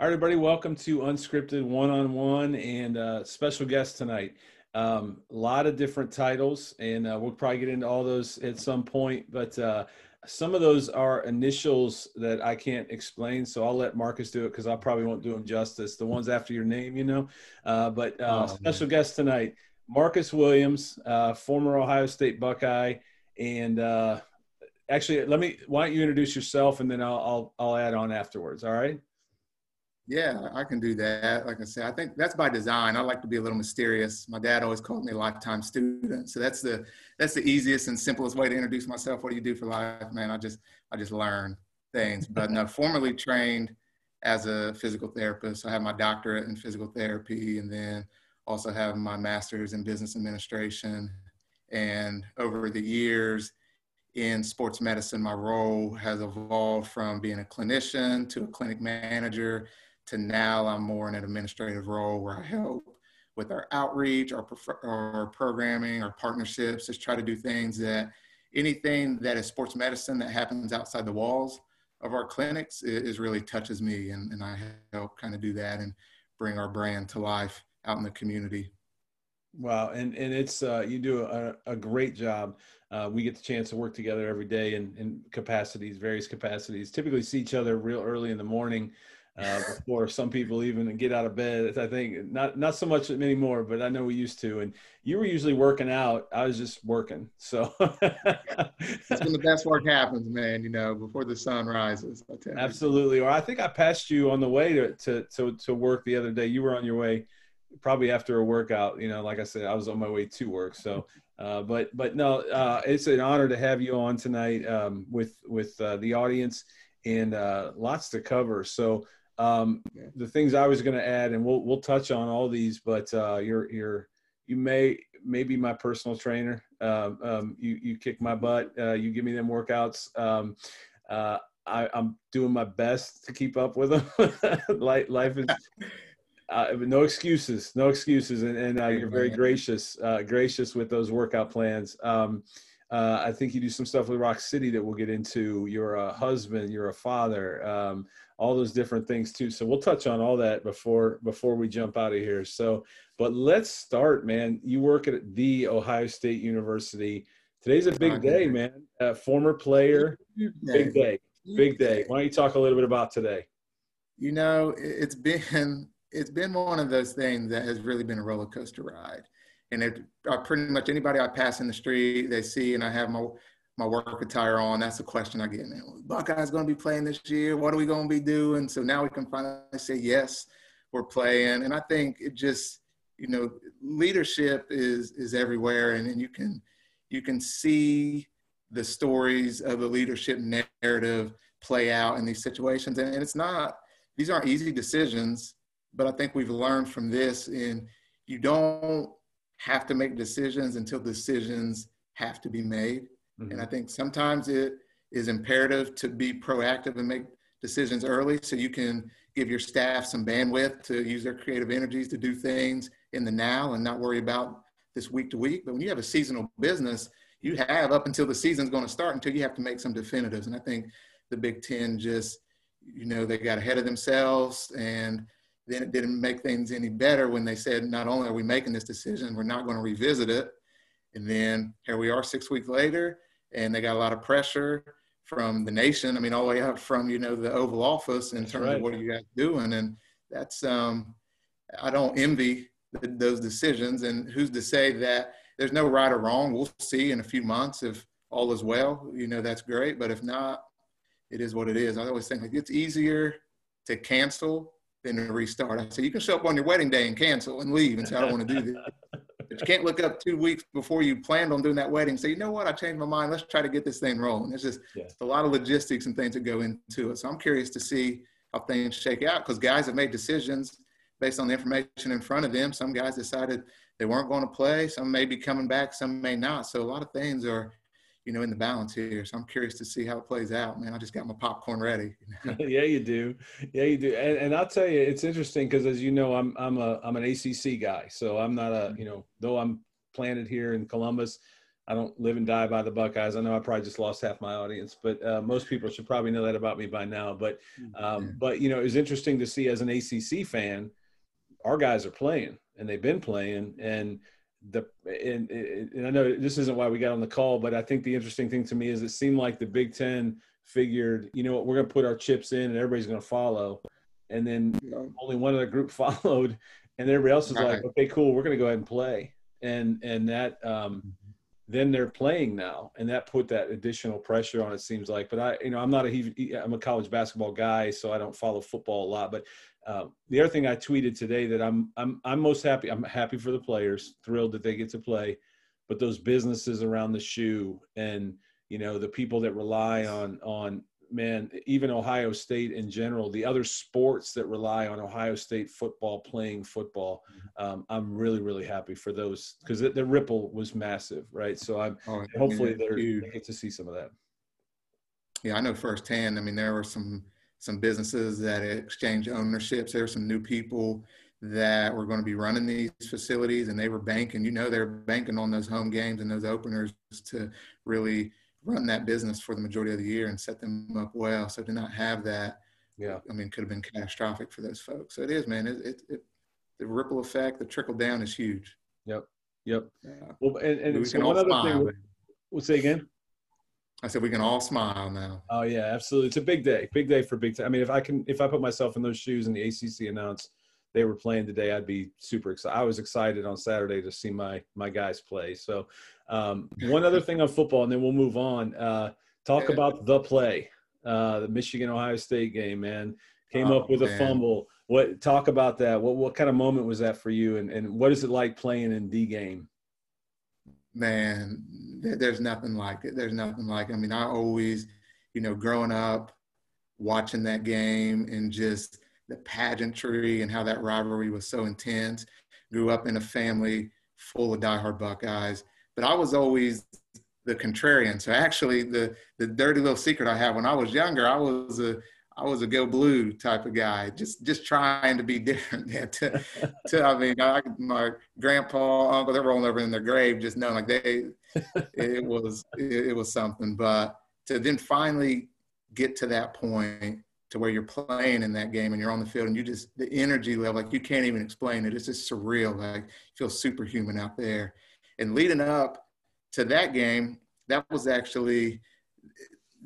All right, everybody, welcome to Unscripted One on One and uh, special guest tonight. Um, a lot of different titles, and uh, we'll probably get into all those at some point. But uh, some of those are initials that I can't explain, so I'll let Marcus do it because I probably won't do him justice. The ones after your name, you know. Uh, but uh, oh, special guest tonight, Marcus Williams, uh, former Ohio State Buckeye, and actually, let me. Why don't you introduce yourself, and then I'll I'll, I'll add on afterwards. All right. Yeah, I can do that. Like I said, I think that's by design. I like to be a little mysterious. My dad always called me a lifetime student, so that's the that's the easiest and simplest way to introduce myself. What do you do for life, man? I just I just learn things. But no, formerly trained as a physical therapist. I have my doctorate in physical therapy, and then also have my master's in business administration. And over the years in sports medicine, my role has evolved from being a clinician to a clinic manager to now I'm more in an administrative role where I help with our outreach, our, our programming, our partnerships, just try to do things that anything that is sports medicine that happens outside the walls of our clinics is, really touches me. And, and I help kind of do that and bring our brand to life out in the community. Wow, and and it's uh, you do a, a great job. Uh, we get the chance to work together every day in, in capacities, various capacities. Typically, see each other real early in the morning uh, before some people even get out of bed. I think not not so much anymore, but I know we used to. And you were usually working out. I was just working. So that's when the best work happens, man. You know, before the sun rises. Absolutely. Or I think I passed you on the way to, to to to work the other day. You were on your way, probably after a workout. You know, like I said, I was on my way to work. So. Uh, but but no, uh, it's an honor to have you on tonight um, with with uh, the audience and uh, lots to cover. So um, the things I was going to add, and we'll we'll touch on all these, but uh, you're you're you may may be my personal trainer. Um, um, you you kick my butt. Uh, you give me them workouts. Um, uh, I, am doing my best to keep up with them. life, life is uh, no excuses, no excuses, and, and uh, you're very gracious, uh, gracious with those workout plans. Uh, I think you do some stuff with Rock City that we'll get into. You're a husband, you're a father. Um, all those different things too. So we'll touch on all that before before we jump out of here. So, but let's start, man. You work at the Ohio State University. Today's a big day, man. Uh, former player, big day, big day. Why don't you talk a little bit about today? You know, it's been it's been one of those things that has really been a roller coaster ride. And it, uh, pretty much anybody I pass in the street, they see, and I have my my work attire on. That's the question I get, man. Buckeyes going to be playing this year. What are we going to be doing? So now we can finally say, yes, we're playing. And I think it just, you know, leadership is, is everywhere. And, and you can, you can see the stories of the leadership narrative play out in these situations. And, and it's not, these aren't easy decisions, but I think we've learned from this And you don't have to make decisions until decisions have to be made Mm-hmm. And I think sometimes it is imperative to be proactive and make decisions early so you can give your staff some bandwidth to use their creative energies to do things in the now and not worry about this week to week. But when you have a seasonal business, you have up until the season's going to start until you have to make some definitives. And I think the Big Ten just, you know, they got ahead of themselves and then it didn't make things any better when they said, not only are we making this decision, we're not going to revisit it. And then here we are six weeks later, and they got a lot of pressure from the nation. I mean, all the way up from you know the Oval Office in that's terms right. of what are you guys doing, and that's um, I don't envy the, those decisions. And who's to say that there's no right or wrong? We'll see in a few months if all is well. You know, that's great. But if not, it is what it is. I always think like it's easier to cancel than to restart. I say you can show up on your wedding day and cancel and leave and say I don't want to do this. But you can't look up two weeks before you planned on doing that wedding. Say, you know what? I changed my mind. Let's try to get this thing rolling. It's just yeah. a lot of logistics and things that go into it. So I'm curious to see how things shake out because guys have made decisions based on the information in front of them. Some guys decided they weren't going to play. Some may be coming back. Some may not. So a lot of things are you know, in the balance here. So I'm curious to see how it plays out, man. I just got my popcorn ready. yeah, you do. Yeah, you do. And, and I'll tell you, it's interesting because as you know, I'm I'm a I'm an ACC guy, so I'm not a mm-hmm. you know though I'm planted here in Columbus. I don't live and die by the Buckeyes. I know I probably just lost half my audience, but uh, most people should probably know that about me by now. But, um, but you know, it was interesting to see as an ACC fan, our guys are playing and they've been playing, and the and, and I know this isn't why we got on the call, but I think the interesting thing to me is it seemed like the Big Ten figured, you know what, we're going to put our chips in and everybody's going to follow, and then only one of the group followed, and everybody else was like, okay, cool, we're going to go ahead and play, and and that um, then they're playing now and that put that additional pressure on it seems like. But i you know i'm not a i'm a college basketball guy so i don't follow football a lot. But uh, the other thing i tweeted today that i'm i'm i'm most happy i'm happy for the players thrilled that they get to play but those businesses around the shoe and you know the people that rely on on man, even Ohio State in general, the other sports that rely on Ohio State football playing football, mm-hmm. um, I'm really, really happy for those because the, the, ripple was massive, right? So I'm oh, hopefully they're, they get to see some of that. Yeah, I know firsthand. I mean, there were some some businesses that exchanged ownerships. There were some new people that were going to be running these facilities, and they were banking. You know, they're banking on those home games and those openers to really run that business for the majority of the year and set them up well. So to not have that, yeah, I mean, could have been catastrophic for those folks. So it is, man. It, it, it the ripple effect, the trickle down is huge. Yep. Yep. Yeah. Well, and, and we so one other smile, thing, we'll say again. I said we can all smile now. Oh yeah, absolutely. It's a big day, big day for big time. I mean, if I can, if I put myself in those shoes and the ACC announced they were playing today, I'd be super excited. I was excited on Saturday to see my my guys play. So um, one other thing on football, and then we'll move on. Uh, talk about the play, uh, the Michigan Ohio State game. Man came oh, up with man. a fumble. What talk about that? What what kind of moment was that for you? And and what is it like playing in D game? Man, there's nothing like it. There's nothing like. It. I mean, I always, you know, growing up, watching that game and just the pageantry and how that rivalry was so intense. Grew up in a family full of diehard Buckeyes but I was always the contrarian. So actually, the the dirty little secret I have when I was younger, I was a I was a go blue type of guy, just just trying to be different. Yeah, to, to, I mean, I, my grandpa, uncle, they're rolling over in their grave, just knowing like they, it was it, it was something. But to then finally get to that point to where you're playing in that game and you're on the field and you just the energy level like you can't even explain it. It's just surreal. Like you feel superhuman out there. And leading up to that game, that was actually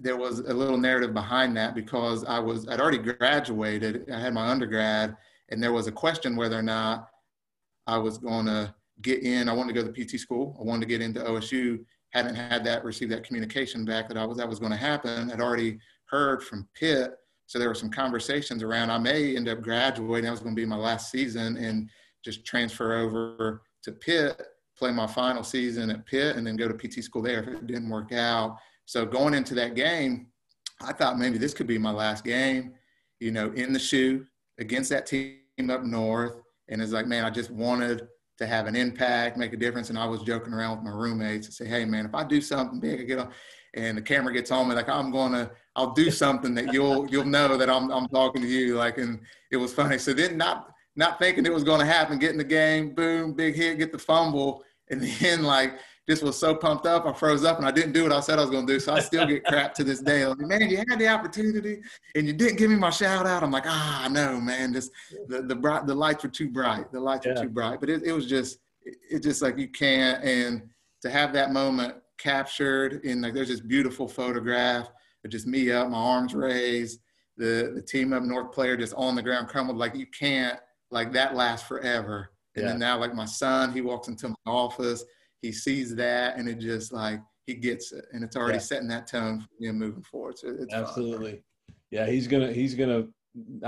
there was a little narrative behind that because I was I'd already graduated. I had my undergrad, and there was a question whether or not I was going to get in. I wanted to go to PT school. I wanted to get into OSU. Hadn't had that received that communication back that I was that was going to happen. I'd already heard from Pitt, so there were some conversations around. I may end up graduating. That was going to be my last season and just transfer over to Pitt play my final season at Pitt and then go to PT school there if it didn't work out. So going into that game, I thought maybe this could be my last game, you know, in the shoe against that team up north. And it's like, man, I just wanted to have an impact, make a difference. And I was joking around with my roommates and say, hey, man, if I do something big, I get on, and the camera gets on me, like I'm going to, I'll do something that you'll you'll know that I'm I'm talking to you. Like, and it was funny. So then not not thinking it was going to happen, get in the game, boom, big hit, get the fumble, and then like just was so pumped up, I froze up and I didn't do what I said I was going to do. So I still get crap to this day. Like, man, you had the opportunity and you didn't give me my shout out. I'm like, ah, I know, man. Just the the bright, the lights were too bright. The lights yeah. were too bright. But it, it was just, it, it just like you can't. And to have that moment captured in like there's this beautiful photograph just me up, my arms raised, the the team up north player just on the ground crumbled. Like you can't like that lasts forever. And yeah. then now, like my son, he walks into my office, he sees that, and it just like he gets it, and it's already yeah. setting that tone for him moving forward. So it's absolutely, fun. yeah. He's gonna he's gonna.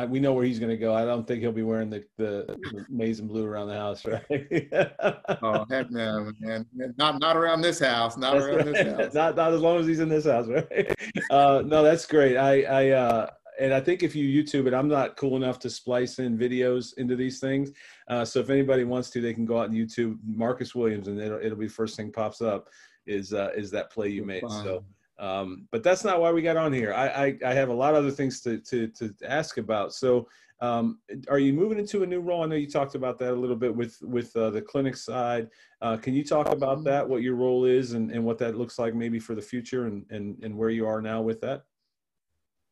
We know where he's going to go. I don't think he'll be wearing the, the, the maize and blue around the house, right? oh heck no, man! Not not around this house. Not that's around right. this house. not not as long as he's in this house, right? Uh, no, that's great. I I uh, and I think if you YouTube it, I'm not cool enough to splice in videos into these things. Uh, so if anybody wants to, they can go out and YouTube Marcus Williams, and it'll, it'll be first thing pops up is uh, is that play you made. So Um, but that's not why we got on here. I, I, I have a lot of other things to, to, to ask about. So, um, are you moving into a new role? I know you talked about that a little bit with with uh, the clinic side. Uh, can you talk about mm-hmm. that? What your role is and, and what that looks like maybe for the future and, and and where you are now with that?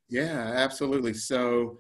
Yeah, absolutely. So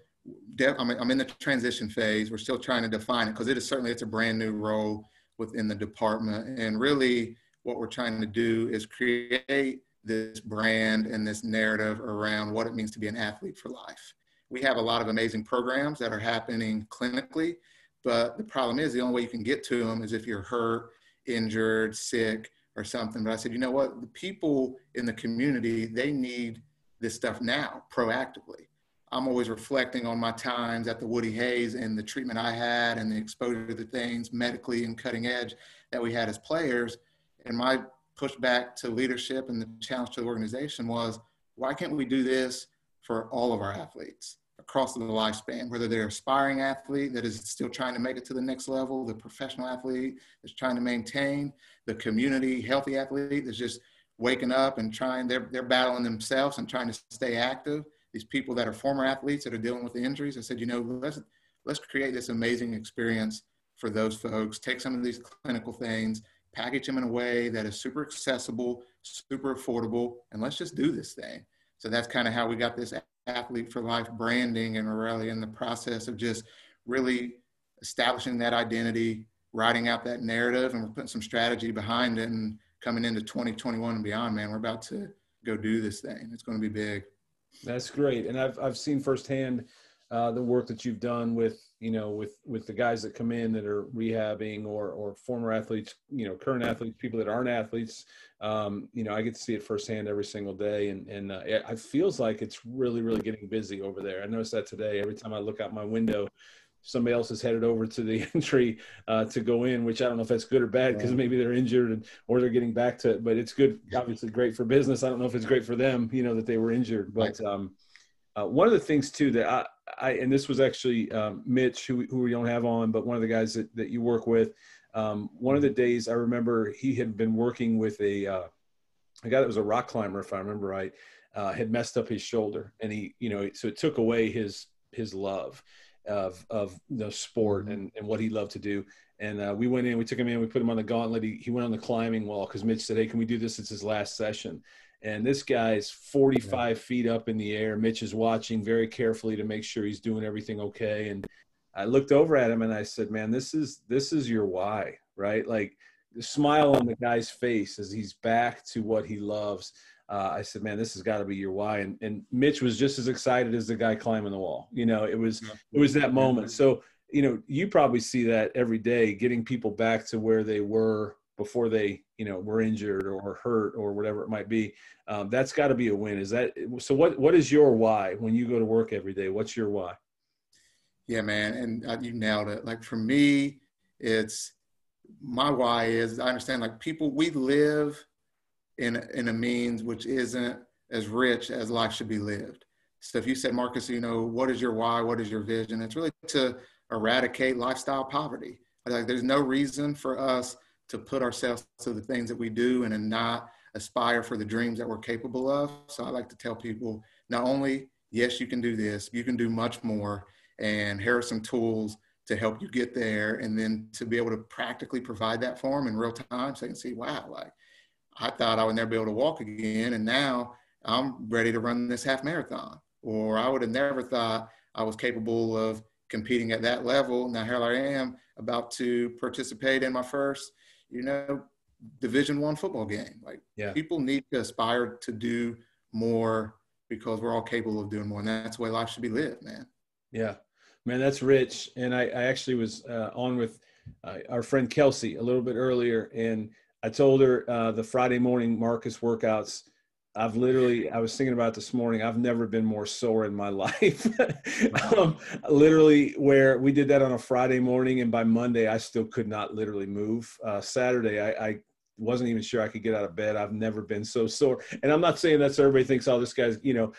I'm, I'm in the transition phase. We're still trying to define it because it is certainly it's a brand new role within the department. And really, what we're trying to do is create this brand and this narrative around what it means to be an athlete for life. We have a lot of amazing programs that are happening clinically, but the problem is the only way you can get to them is if you're hurt, injured, sick, or something. But I said, you know what? The people in the community, they need this stuff now proactively. I'm always reflecting on my times at the Woody Hayes and the treatment I had and the exposure to the things medically and cutting edge that we had as players. And my pushback to leadership and the challenge to the organization was why can't we do this for all of our athletes across the lifespan, whether they're aspiring athlete that is still trying to make it to the next level, the professional athlete that's trying to maintain, the community healthy athlete that's just waking up and trying, they're, they're battling themselves and trying to stay active these people that are former athletes that are dealing with the injuries. I said, you know, let's let's create this amazing experience for those folks. Take some of these clinical things, package them in a way that is super accessible, super affordable, and let's just do this thing. So that's kind of how we got this athlete for life branding, and we're really in the process of just really establishing that identity, writing out that narrative, and we're putting some strategy behind it. And coming into 2021 and beyond, man, we're about to go do this thing. It's going to be big. That's great, and I've I've seen firsthand uh, the work that you've done with you know with with the guys that come in that are rehabbing or or former athletes, you know, current athletes, people that aren't athletes. Um, you know, I get to see it firsthand every single day, and and uh, it, it feels like it's really really getting busy over there. I noticed that today. Every time I look out my window, somebody else is headed over to the entry uh, to go in, which I don't know if that's good or bad because maybe they're injured and, or they're getting back to it. But it's good, obviously great for business. I don't know if it's great for them, you know, that they were injured. But um, uh, one of the things too that I, I and this was actually um, Mitch, who who we don't have on, but one of the guys that, that you work with. Um, one of the days I remember he had been working with a uh, a guy that was a rock climber, if I remember right, uh, had messed up his shoulder, and he, you know, so it took away his his love of of the sport mm-hmm. and, and what he loved to do. And uh, we went in, we took him in, we put him on the gauntlet. He, he went on the climbing wall because Mitch said, "Hey, can we do this? It's his last session." And this guy's 45 yeah. feet up in the air. Mitch is watching very carefully to make sure he's doing everything okay. And I looked over at him and I said, "Man, this is this is your why, right? Like." The smile on the guy's face as he's back to what he loves uh, I said, man, this has got to be your why. And, and Mitch was just as excited as the guy climbing the wall. You know, it was, it was that moment. So, you know, you probably see that every day, getting people back to where they were before they, you know, were injured or hurt or whatever it might be. Um, that's got to be a win. Is that so? What What is your why when you go to work every day? What's your why? Yeah, man, and uh, you nailed it. Like for me, it's my why is I understand like people we live in, in a means which isn't as rich as life should be lived. So if you said, Marcus, you know, what is your why? What is your vision? It's really to eradicate lifestyle poverty. Like there's no reason for us to put ourselves to the things that we do and, and not aspire for the dreams that we're capable of. So I like to tell people not only, yes, you can do this, you can do much more. And here are some tools to help you get there. And then to be able to practically provide that for them in real time so they can see, wow, like I thought I would never be able to walk again. And now I'm ready to run this half marathon. Or I would have never thought I was capable of competing at that level. Now here I am about to participate in my first, you know, division one football game. Like yeah. people need to aspire to do more because we're all capable of doing more. And that's the way life should be lived, man. Yeah, man, that's rich. And I, I actually was uh, on with uh, our friend Kelsey a little bit earlier and I told her uh, the Friday morning Marcus workouts. I've literally, I was thinking about this morning. I've never been more sore in my life. um, literally, where we did that on a Friday morning, and by Monday, I still could not literally move. Uh, Saturday, I, I, wasn't even sure I could get out of bed. I've never been so sore. And I'm not saying that's everybody thinks, oh, this guy's, you know,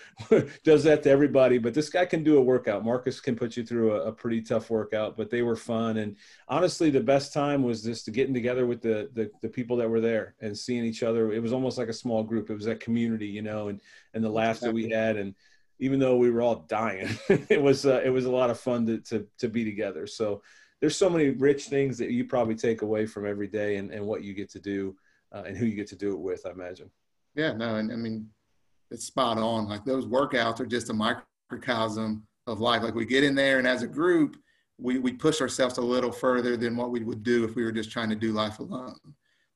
does that to everybody, but this guy can do a workout. Marcus can put you through a, a, pretty tough workout, but they were fun. And honestly, the best time was just getting together with the, the, the people that were there and seeing each other. It was almost like a small group. It was that community, you know, and, and the laughs that we had. And even though we were all dying, it was, uh, it was a lot of fun to, to, to be together. So, there's so many rich things that you probably take away from every day and, and what you get to do uh, and who you get to do it with, I imagine. Yeah, no, and I mean, it's spot on. Like those workouts are just a microcosm of life. Like we get in there and as a group, we, we push ourselves a little further than what we would do if we were just trying to do life alone.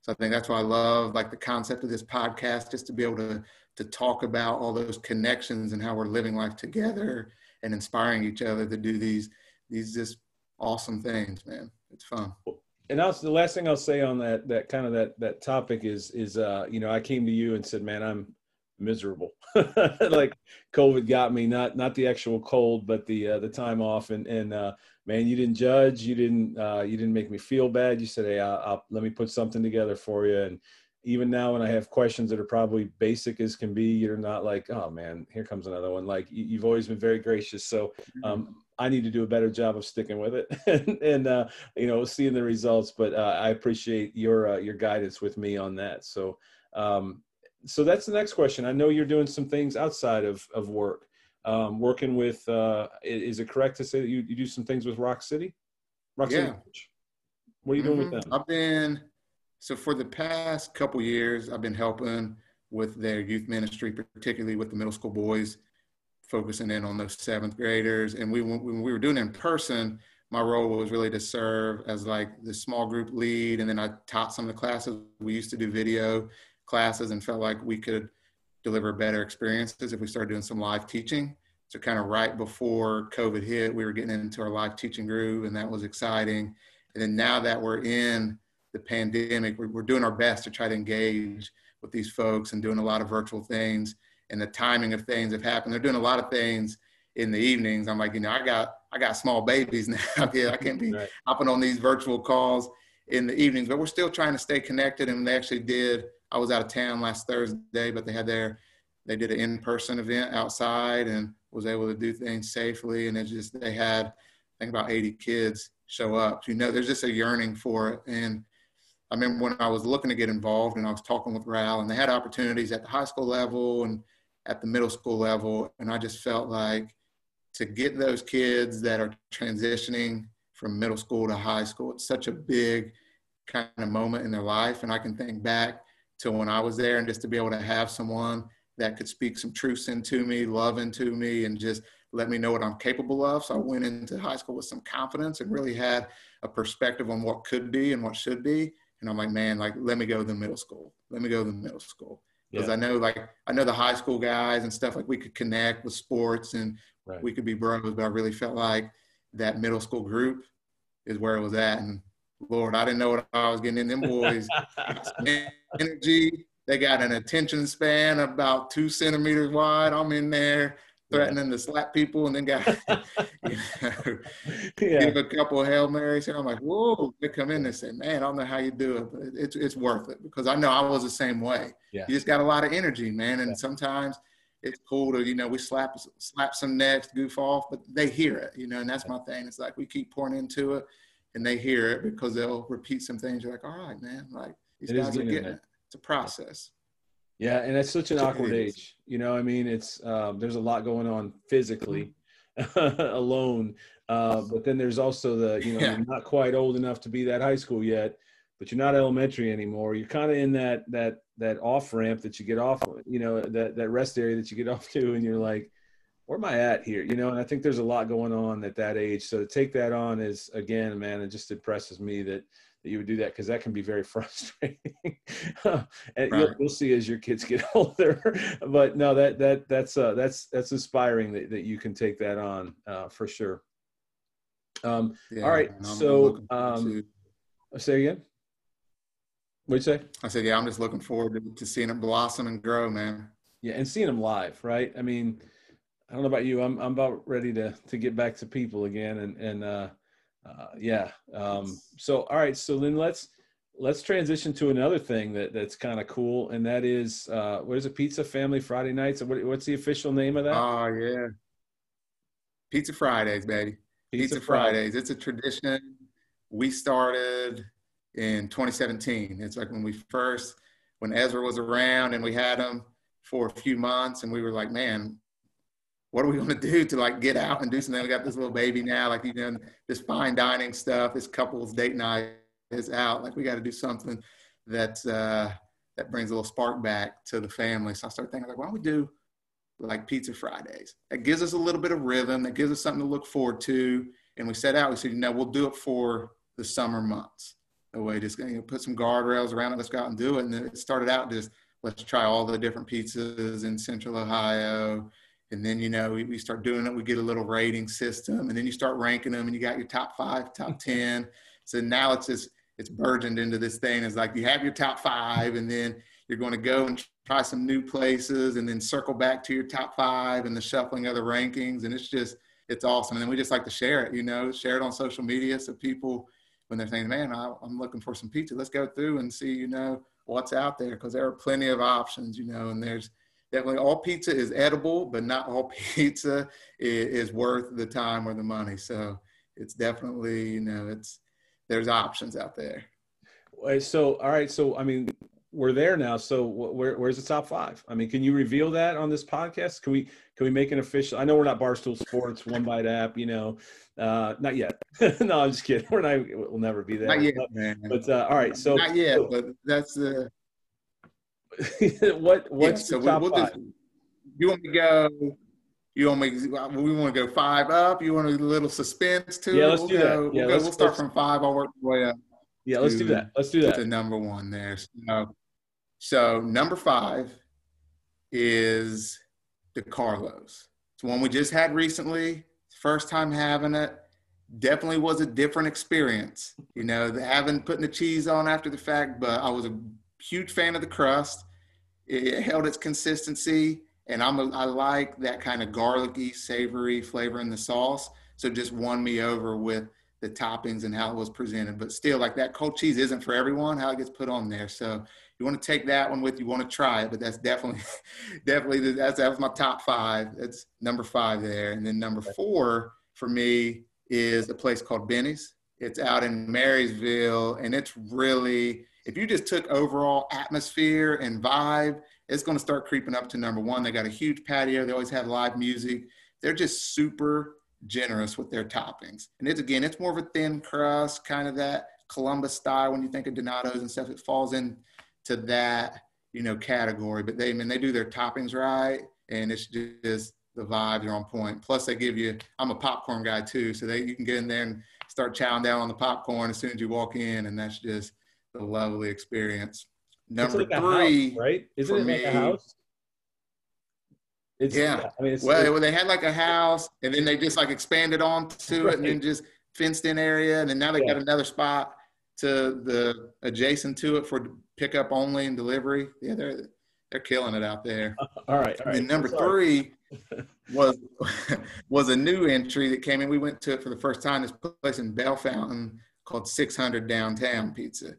So I think that's why I love like the concept of this podcast, just to be able to, to talk about all those connections and how we're living life together and inspiring each other to do these, these just awesome things, man. It's fun. And also the last thing I'll say on that that kind of that that topic is is uh you know I came to you and said, man, I'm miserable. like COVID got me, not not the actual cold, but the uh, the time off. And and uh, man, you didn't judge, you didn't uh, you didn't make me feel bad. You said, hey, I'll, I'll, let me put something together for you. And even now, when I have questions that are probably basic as can be, you're not like, oh man, here comes another one. Like you, have always been very gracious. So um, I need to do a better job of sticking with it and, and uh, you know seeing the results. But uh, I appreciate your uh, your guidance with me on that. So um, so that's the next question. I know you're doing some things outside of of work. Um, working with uh, is it correct to say that you, you do some things with Rock City? Rock yeah. City. What are you mm-hmm. doing with mm-hmm. them? I've been so for the past couple years, I've been helping with their youth ministry, particularly with the middle school boys focusing in on those seventh graders. And we, when we were doing it in person, my role was really to serve as like the small group lead. And then I taught some of the classes. We used to do video classes and felt like we could deliver better experiences if we started doing some live teaching. So kind of right before COVID hit, we were getting into our live teaching groove and that was exciting. And then now that we're in the pandemic, we're, we're doing our best to try to engage with these folks and doing a lot of virtual things and the timing of things have happened. They're doing a lot of things in the evenings. I'm like, you know, I got I got small babies now. yeah, I can't be right. hopping on these virtual calls in the evenings, but we're still trying to stay connected. And they actually did. I was out of town last Thursday, but they had their they did an in-person event outside and was able to do things safely. And it just they had I think about 80 kids show up. You know, there's just a yearning for it. And I remember when I was looking to get involved and I was talking with Ral and they had opportunities at the high school level and at the middle school level. And I just felt like to get those kids that are transitioning from middle school to high school, it's such a big kind of moment in their life. And I can think back to when I was there and just to be able to have someone that could speak some truths into me, love into me, and just let me know what I'm capable of. So I went into high school with some confidence and really had a perspective on what could be and what should be. And I'm like, man, like, let me go to the middle school. Let me go to the middle school because yeah. I know like I know the high school guys and stuff like we could connect with sports and right. we could be bros, but I really felt like that middle school group is where it was at. And Lord, I didn't know what I was getting in them boys. energy. They got an attention span about two centimeters wide. I'm in there threatening to slap people and then got you know, yeah. give a couple of Hail Marys. And I'm like, whoa, they come in and say, man, I don't know how you do it, but it's, it's worth it because I know I was the same way. Yeah. You just got a lot of energy, man. And yeah. sometimes it's cool to, you know, we slap, slap some necks, goof off, but they hear it, you know, and that's my thing. It's like we keep pouring into it and they hear it because they'll repeat some things. You're like, all right, man, like these it guys are getting it. It's a process. Yeah, and it's such an awkward age. You know, I mean, it's um, there's a lot going on physically alone, uh, but then there's also the you know yeah. you're not quite old enough to be that high school yet, but you're not elementary anymore. You're kind of in that that that off ramp that you get off, you know, that that rest area that you get off to, and you're like, where am I at here? You know, and I think there's a lot going on at that age. So to take that on is again, man, it just impresses me that that you would do that because that can be very frustrating. and right. you'll, you'll, see as your kids get older. but no, that that that's uh, that's that's inspiring that, that you can take that on uh, for sure. Um, yeah, all right, so um, say again. What you say? I said, yeah, I'm just looking forward to, to seeing it blossom and grow, man. Yeah, and seeing them live, right? I mean, I don't know about you. I'm I'm about ready to to get back to people again, and and uh, uh, yeah. Um, so, all right. So then let's let's transition to another thing that that's kind of cool, and that is uh, what is it? Pizza Family Friday nights. What, what's the official name of that? Oh yeah, Pizza Fridays, baby. Pizza, Pizza Fridays. Fridays. It's a tradition we started in 2017. It's like when we first, when Ezra was around and we had him for a few months, and we were like, man, what are we going to do to like get out and do something? We got this little baby now, like you know, this fine dining stuff, this couples date night is out. Like we got to do something that uh, that brings a little spark back to the family. So I started thinking like, why don't we do like Pizza Fridays? It gives us a little bit of rhythm. That gives us something to look forward to. And we set out. We said, you know, we'll do it for the summer months. The way just you know, put some guardrails around it. Let's go out and do it. And it started out just let's try all the different pizzas in Central Ohio. And then, you know, we, we start doing it. We get a little rating system, and then you start ranking them, and you got your top five, top ten. So now it's just it's burgeoned into this thing. It's like you have your top five, and then you're going to go and try some new places, and then circle back to your top five and the shuffling of the rankings. And it's just it's awesome. And then we just like to share it, you know, share it on social media so people when they're saying, "Man, I, I'm looking for some pizza," let's go through and see, you know, what's out there because there are plenty of options, you know, and there's definitely all pizza is edible, but not all pizza is, is worth the time or the money. So it's definitely, you know, it's there's options out there. So, all right. So, I mean, we're there now. So, where, where's the top five? I mean, can you reveal that on this podcast? Can we can we make an official? I know we're not Barstool Sports, One Bite app. You know, uh, not yet. no, I'm just kidding. We're not. We'll never be there. Not yet, but, man. But uh, all right. So not yet, but that's the. Uh, what what's yeah, so the top we, we'll five? Just, you want me to go? You want me? We want to go five up. You want a little suspense too? Yeah, let's we'll do go, that. We'll, yeah, go, we'll start from five. I'll work the way up. Yeah, let's do that. Let's do that. The number one there. So, so number five is the Carlos. It's one we just had recently. First time having it. Definitely was a different experience. You know, having putting the cheese on after the fact, but I was a huge fan of the crust. It held its consistency and I'm a, I like that kind of garlicky, savory flavor in the sauce. So just won me over with the toppings and how it was presented. But still, like that cold cheese isn't for everyone. How it gets put on there. So you want to take that one with you. Want to try it, but that's definitely, definitely that's that was my top five. That's number five there, and then number four for me is a place called Benny's. It's out in Marysville, and it's really if you just took overall atmosphere and vibe it's going to start creeping up to number one. They got a huge patio. They always have live music. They're just super generous with their toppings. And it's again, it's more of a thin crust, kind of that Columbus style. When you think of Donato's and stuff, it falls into that you know category. But they, I mean, they do their toppings right, and it's just the vibes are on point. Plus, they give you. I'm a popcorn guy too, so they you can get in there and start chowing down on the popcorn as soon as you walk in, and that's just a lovely experience. Number like three, house, right? Isn't it me, like a house? It's, yeah. I mean, it's, well, it's, they had like a house, and then they just like expanded onto right. it, and then just fenced in area, and then now they yeah. got another spot to the adjacent to it for pickup only and delivery. Yeah, they're they're killing it out there. all right. All right. And number three was was a new entry that came in. We went to it for the first time. This place in Bellefontaine called 600 Downtown Pizza.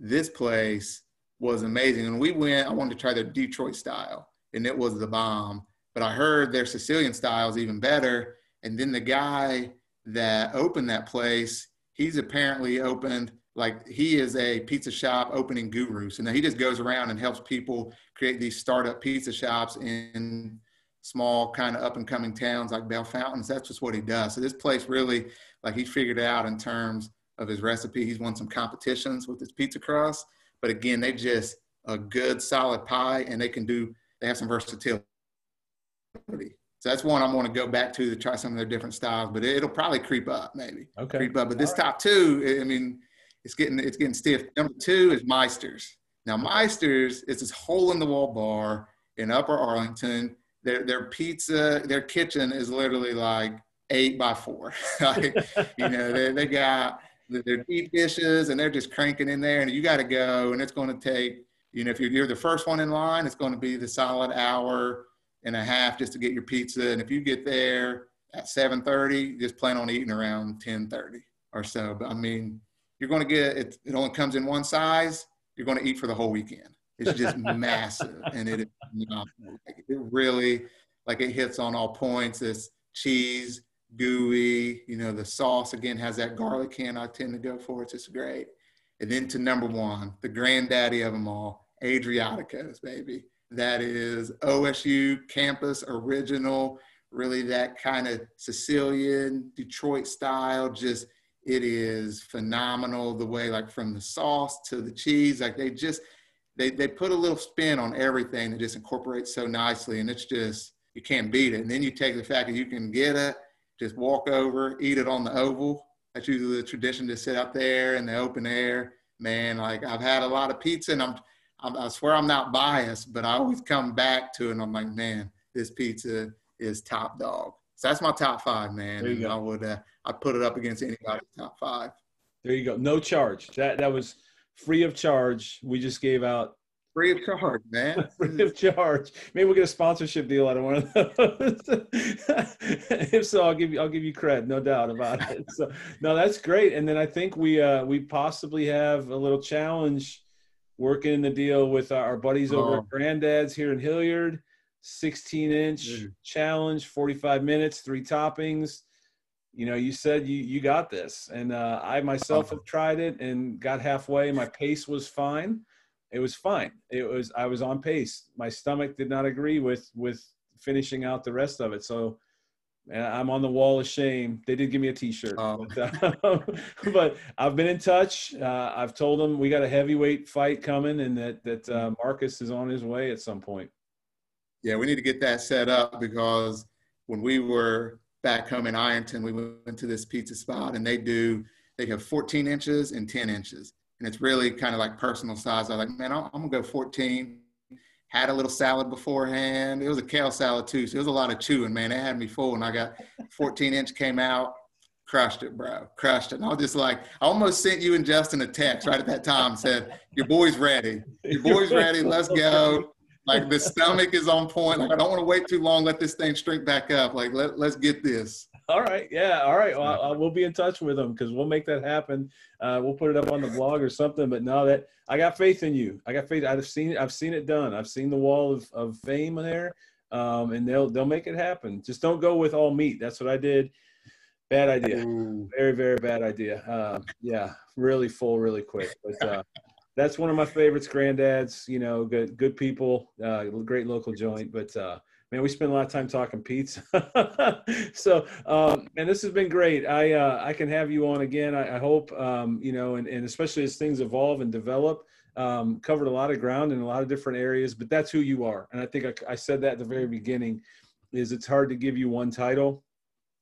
This place was amazing. And we went, I wanted to try their Detroit style, and it was the bomb. But I heard their Sicilian style is even better. And then the guy that opened that place, he's apparently opened like he is a pizza shop opening guru. So now he just goes around and helps people create these startup pizza shops in small kind of up and coming towns like Bellefontaine. That's just what he does. So this place really, like he figured out in terms of his recipe. He's won some competitions with his pizza crust. But again, they just a good solid pie and they can do, they have some versatility. So that's one I'm going to go back to to try some of their different styles, but it'll probably creep up maybe. Okay. Creep up. But this right. top two, I mean, it's getting, it's getting stiff. Number two is Meister's. Now Meister's is this hole in the wall bar in Upper Arlington. Their, their pizza, their kitchen is literally like eight by four. like, you know, they, they got they're deep dishes and they're just cranking in there and you got to go and it's going to take you know if you're, you're the first one in line it's going to be the solid hour and a half just to get your pizza and if you get there at 7.30 just plan on eating around 10.30 or so but i mean you're going to get it. It only comes in one size. You're going to eat for the whole weekend. It's just massive, and it, it really like it hits on all points. It's cheese, gooey. You know, the sauce again has that garlic can I tend to go for. It. It's just great. And then to number one, the granddaddy of them all, Adriatico's, baby. That is OSU campus original, really that kind of Sicilian, Detroit style. Just, it is phenomenal the way, like from the sauce to the cheese, like they just, they, they put a little spin on everything that just incorporates so nicely. And it's just, you can't beat it. And then you take the fact that you can get it, just walk over, eat it on the oval. That's usually the tradition to sit out there in the open air. Man, like I've had a lot of pizza and I'm, I'm I swear I'm not biased, but I always come back to it and I'm like, man, this pizza is top dog. So that's my top five, man. There you and go. I would, uh, I put it up against anybody's top five. There you go. No charge. That that was free of charge. We just gave out Free of charge, man. free of charge. Maybe we'll get a sponsorship deal out of one of those. if so, I'll give you I'll give you credit, no doubt about it. So no, that's great. And then I think we uh we possibly have a little challenge working in the deal with our buddies over Oh. at Granddad's here in Hilliard. 16 inch Mm. challenge, 45 minutes, three toppings. You know, you said you you got this, and uh, I myself Uh-huh. have tried it and got halfway. My pace was fine. It was fine. It was I was on pace. My stomach did not agree with with finishing out the rest of it. So I'm on the wall of shame. They did give me a T-shirt, Oh. but, uh, but I've been in touch. Uh, I've told them we got a heavyweight fight coming, and that that uh, Marcus is on his way at some point. Yeah, we need to get that set up because when we were back home in Ironton, we went to this pizza spot and they do, they have 14 inches and 10 inches. And it's really kind of like personal size. I was like, man, I'm, I'm gonna go 14. Had a little salad beforehand. It was a kale salad too. So it was a lot of chewing, man. It had me full. And I got 14 inch came out, crushed it, bro. Crushed it. And I was just like, I almost sent you and Justin a text right at that time, said, Your boy's ready. Your boy's ready. Let's go like the stomach is on point. Like I don't want to wait too long. Let this thing shrink back up. Like let let's get this. All right, yeah, all right. Well, I, we'll be in touch with them because we'll make that happen. Uh, we'll put it up on the blog or something. But now that I got faith in you. I got faith. I've seen I've seen it done. I've seen the wall of, of fame there, um, and they'll they'll make it happen. Just don't go with all meat. That's what I did. Bad idea. Very very bad idea. Uh, yeah, really full, really quick. But uh, that's one of my favorites. Granddads, you know, good good people, uh, great local joint. But uh, man, we spend a lot of time talking pizza. so, um, and this has been great. I uh, I can have you on again. I, I hope um, you know, and, and especially as things evolve and develop. Um, covered a lot of ground in a lot of different areas, but that's who you are. And I think I, I said that at the very beginning. Is it's hard to give you one title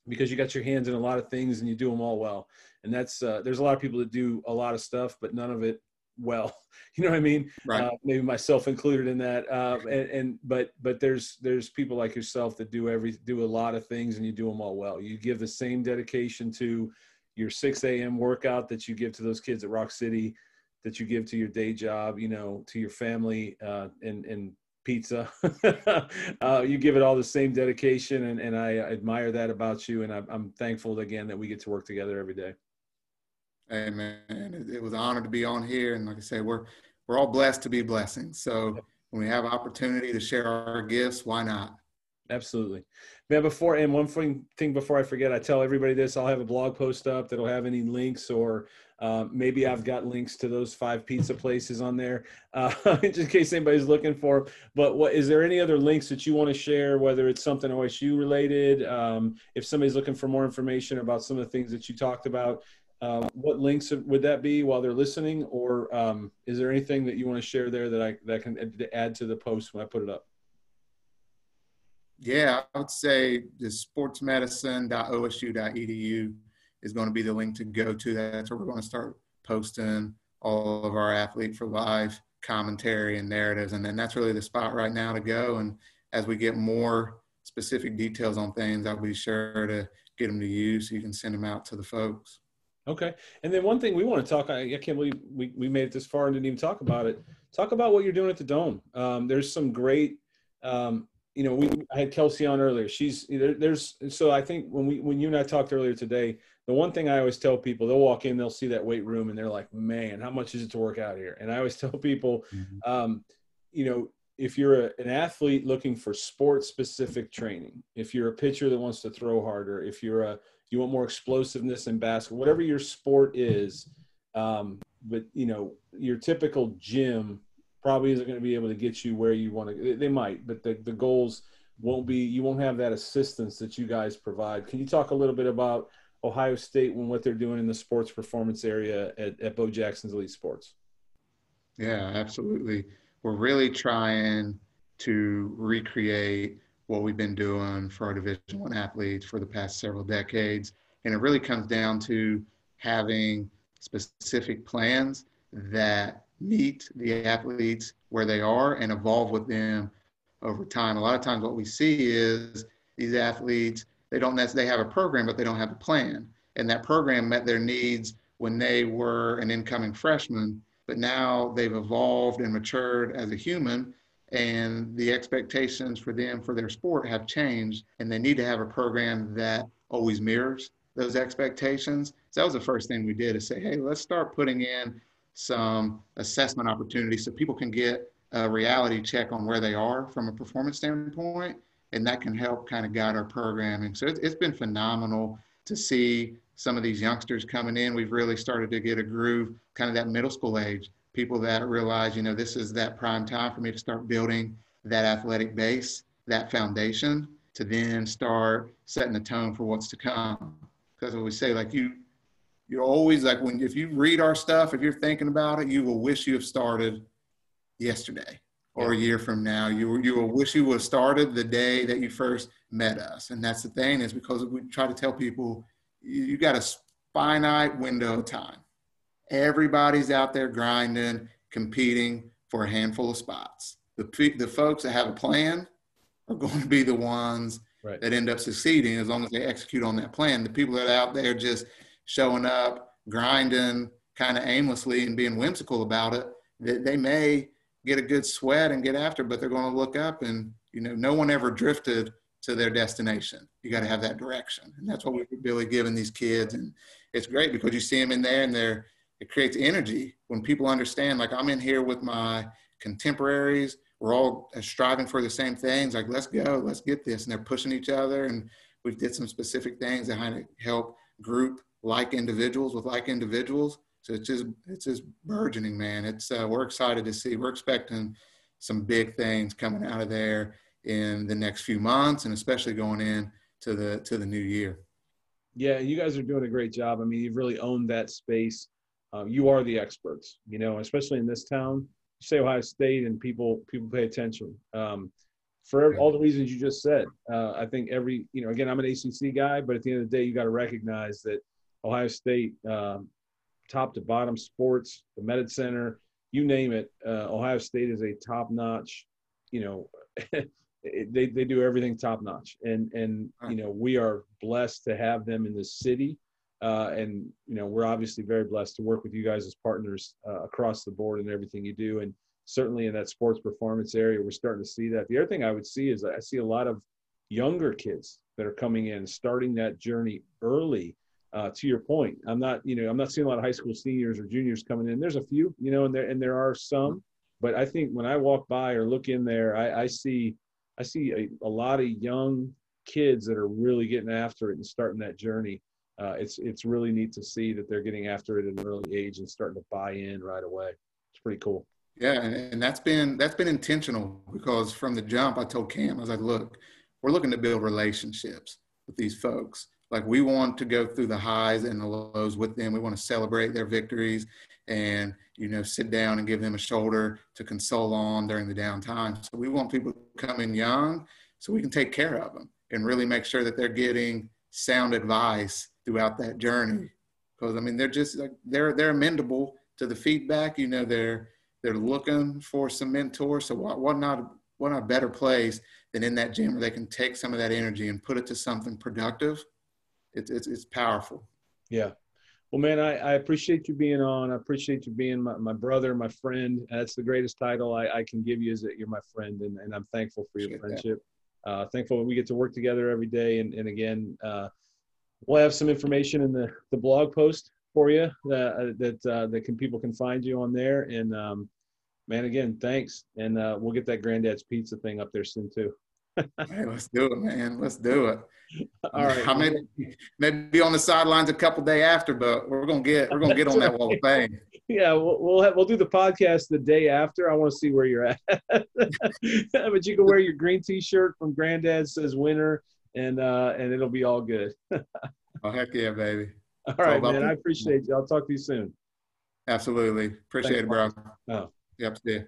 because you got your hands in a lot of things and you do them all well. And that's uh, there's a lot of people that do a lot of stuff, but none of it well. You know what I mean? Right. Uh, maybe myself included in that. Uh, and, and but but there's there's people like yourself that do every do a lot of things and you do them all well. You give the same dedication to your 6 a.m. workout that you give to those kids at Rock City, that you give to your day job, you know, to your family, uh, and and pizza. uh, you give it all the same dedication, and, and I admire that about you. And I'm, I'm thankful again that we get to work together every day. Hey man, it, was an honor to be on here. And like I say, we're we're all blessed to be blessings. So when we have opportunity to share our gifts, why not? Absolutely. Man, before, and one thing, thing before I forget, I tell everybody this, I'll have a blog post up that'll have any links or um, maybe I've got links to those five pizza places on there, uh, just in case anybody's looking for. 'em. But what is there any other links that you want to share, whether it's something OSU related? Um, if somebody's looking for more information about some of the things that you talked about, uh, what links would that be while they're listening? Or um, is there anything that you want to share there that I that can add to the post when I put it up? Yeah, I would say the sportsmedicine.osu.edu is going to be the link to go to. That's where we're going to start posting all of our athlete for life commentary and narratives. And then that's really the spot right now to go. And as we get more specific details on things, I'll be sure to get them to you so you can send them out to the folks. Okay. And then one thing we want to talk, I, I can't believe we, we made it this far and didn't even talk about it. Talk about what you're doing at the Dome. Um, there's some great, um, you know, we I had Kelsey on earlier. She's there, there's so I think when we when you and I talked earlier today, the one thing I always tell people, they'll walk in, they'll see that weight room, and they're like, "Man, how much is it to work out here?" And I always tell people, mm-hmm. um, you know, if you're a, an athlete looking for sport specific training, if you're a pitcher that wants to throw harder, if you're a you want more explosiveness in basketball, whatever your sport is, um, but you know, your typical gym probably isn't going to be able to get you where you want to. They might, but the, the goals won't be. You won't have that assistance that you guys provide. Can you talk a little bit about Ohio State and what they're doing in the sports performance area at, at Bo Jackson's Elite Sports? Yeah, absolutely. We're really trying to recreate what we've been doing for our Division One athletes for the past several decades, and it really comes down to having specific plans that meet the athletes where they are and evolve with them over time. A lot of times, what we see is these athletes they don't they have a program, but they don't have a plan, and that program met their needs when they were an incoming freshman. But now they've evolved and matured as a human, and the expectations for them for their sport have changed, and they need to have a program that always mirrors those expectations. So that was the first thing we did is say, hey, let's start putting in some assessment opportunities so people can get a reality check on where they are from a performance standpoint. And that can help kind of guide our programming. So it's, it's been phenomenal to see some of these youngsters coming in. We've really started to get a groove, kind of that middle school age, people that realize, you know, this is that prime time for me to start building that athletic base, that foundation to then start setting the tone for what's to come. Because we say, like you, you're always like when if you read our stuff, if you're thinking about it, you will wish you have started yesterday or a year from now. You you will wish you would have started the day that you first met us. And that's the thing is because we try to tell people you, got a finite window of time. Everybody's out there grinding, competing for a handful of spots. The the folks that have a plan are going to be the ones right. that end up succeeding as long as they execute on that plan. The people that are out there just showing up, grinding kind of aimlessly and being whimsical about it, they, they may get a good sweat and get after, but they're going to look up and, you know, no one ever drifted to their destination. You got to have that direction. And that's what we're really giving these kids. And it's great because you see them in there and they're, it creates energy when people understand, like I'm in here with my contemporaries, we're all striving for the same things. Like, let's go, let's get this. And they're pushing each other. And we did some specific things that kind of help group like individuals with like individuals. So it's just it's just burgeoning, man. It's uh, we're excited to see. We're expecting some big things coming out of there in the next few months, and especially going in to the to the new year. Yeah, you guys are doing a great job. I mean, you've really owned that space. Um, you are the experts, you know, especially in this town. You say Ohio State, and people people pay attention. Um, for all the reasons you just said, uh, I think every you know, again, I'm an ACC guy, but at the end of the day, you got to recognize that Ohio State, um, top to bottom sports, the Med Center, you name it. Uh, Ohio State is a top notch, you know, they, they do everything top notch. And, and, you know, we are blessed to have them in the city. Uh, and, you know, we're obviously very blessed to work with you guys as partners uh, across the board and everything you do. And certainly in that sports performance area, we're starting to see that. The other thing I would see is I see a lot of younger kids that are coming in, starting that journey early uh, to your point, I'm not, you know, I'm not seeing a lot of high school seniors or juniors coming in. There's a few, you know, and there and there are some, but I think when I walk by or look in there, I, I see, I see a, a, lot of young kids that are really getting after it and starting that journey. Uh, it's it's really neat to see that they're getting after it at an early age and starting to buy in right away. It's pretty cool. Yeah, and that's been that's been intentional because from the jump, I told Cam, I was like, look, we're looking to build relationships with these folks like we want to go through the highs and the lows with them. We want to celebrate their victories and you know sit down and give them a shoulder to console on during the downtime. So we want people to come in young so we can take care of them and really make sure that they're getting sound advice throughout that journey. Mm. Because I mean they're just like they're they're amendable to the feedback. You know they're they're looking for some mentors. So what, what not what not a better place than in that gym where they can take some of that energy and put it to something productive it's it's, it's powerful. Yeah. Well, man, I, I appreciate you being on. I appreciate you being my, my brother, my friend. That's the greatest title I, I can give you is that you're my friend, and, and I'm thankful for your appreciate friendship. uh, thankful we get to work together every day. And, and again, uh, we'll have some information in the, the blog post for you that that uh, that can people can find you on there. And um, man, again, thanks, and uh, we'll get that Granddad's Pizza thing up there soon too. Hey, let's do it, man. Let's do it. All right. I may, maybe be on the sidelines a couple day after, but we're gonna get we're gonna get on that wall of fame. Yeah, we'll we'll, have, we'll do the podcast the day after. I want to see where you're at. but you can wear your green T-shirt from Granddad says winner, and uh, and it'll be all good. oh heck yeah, baby! All right, man. I appreciate you. I'll talk to you soon. Absolutely. Appreciate Thanks, it, bro. Oh. Yep. See you.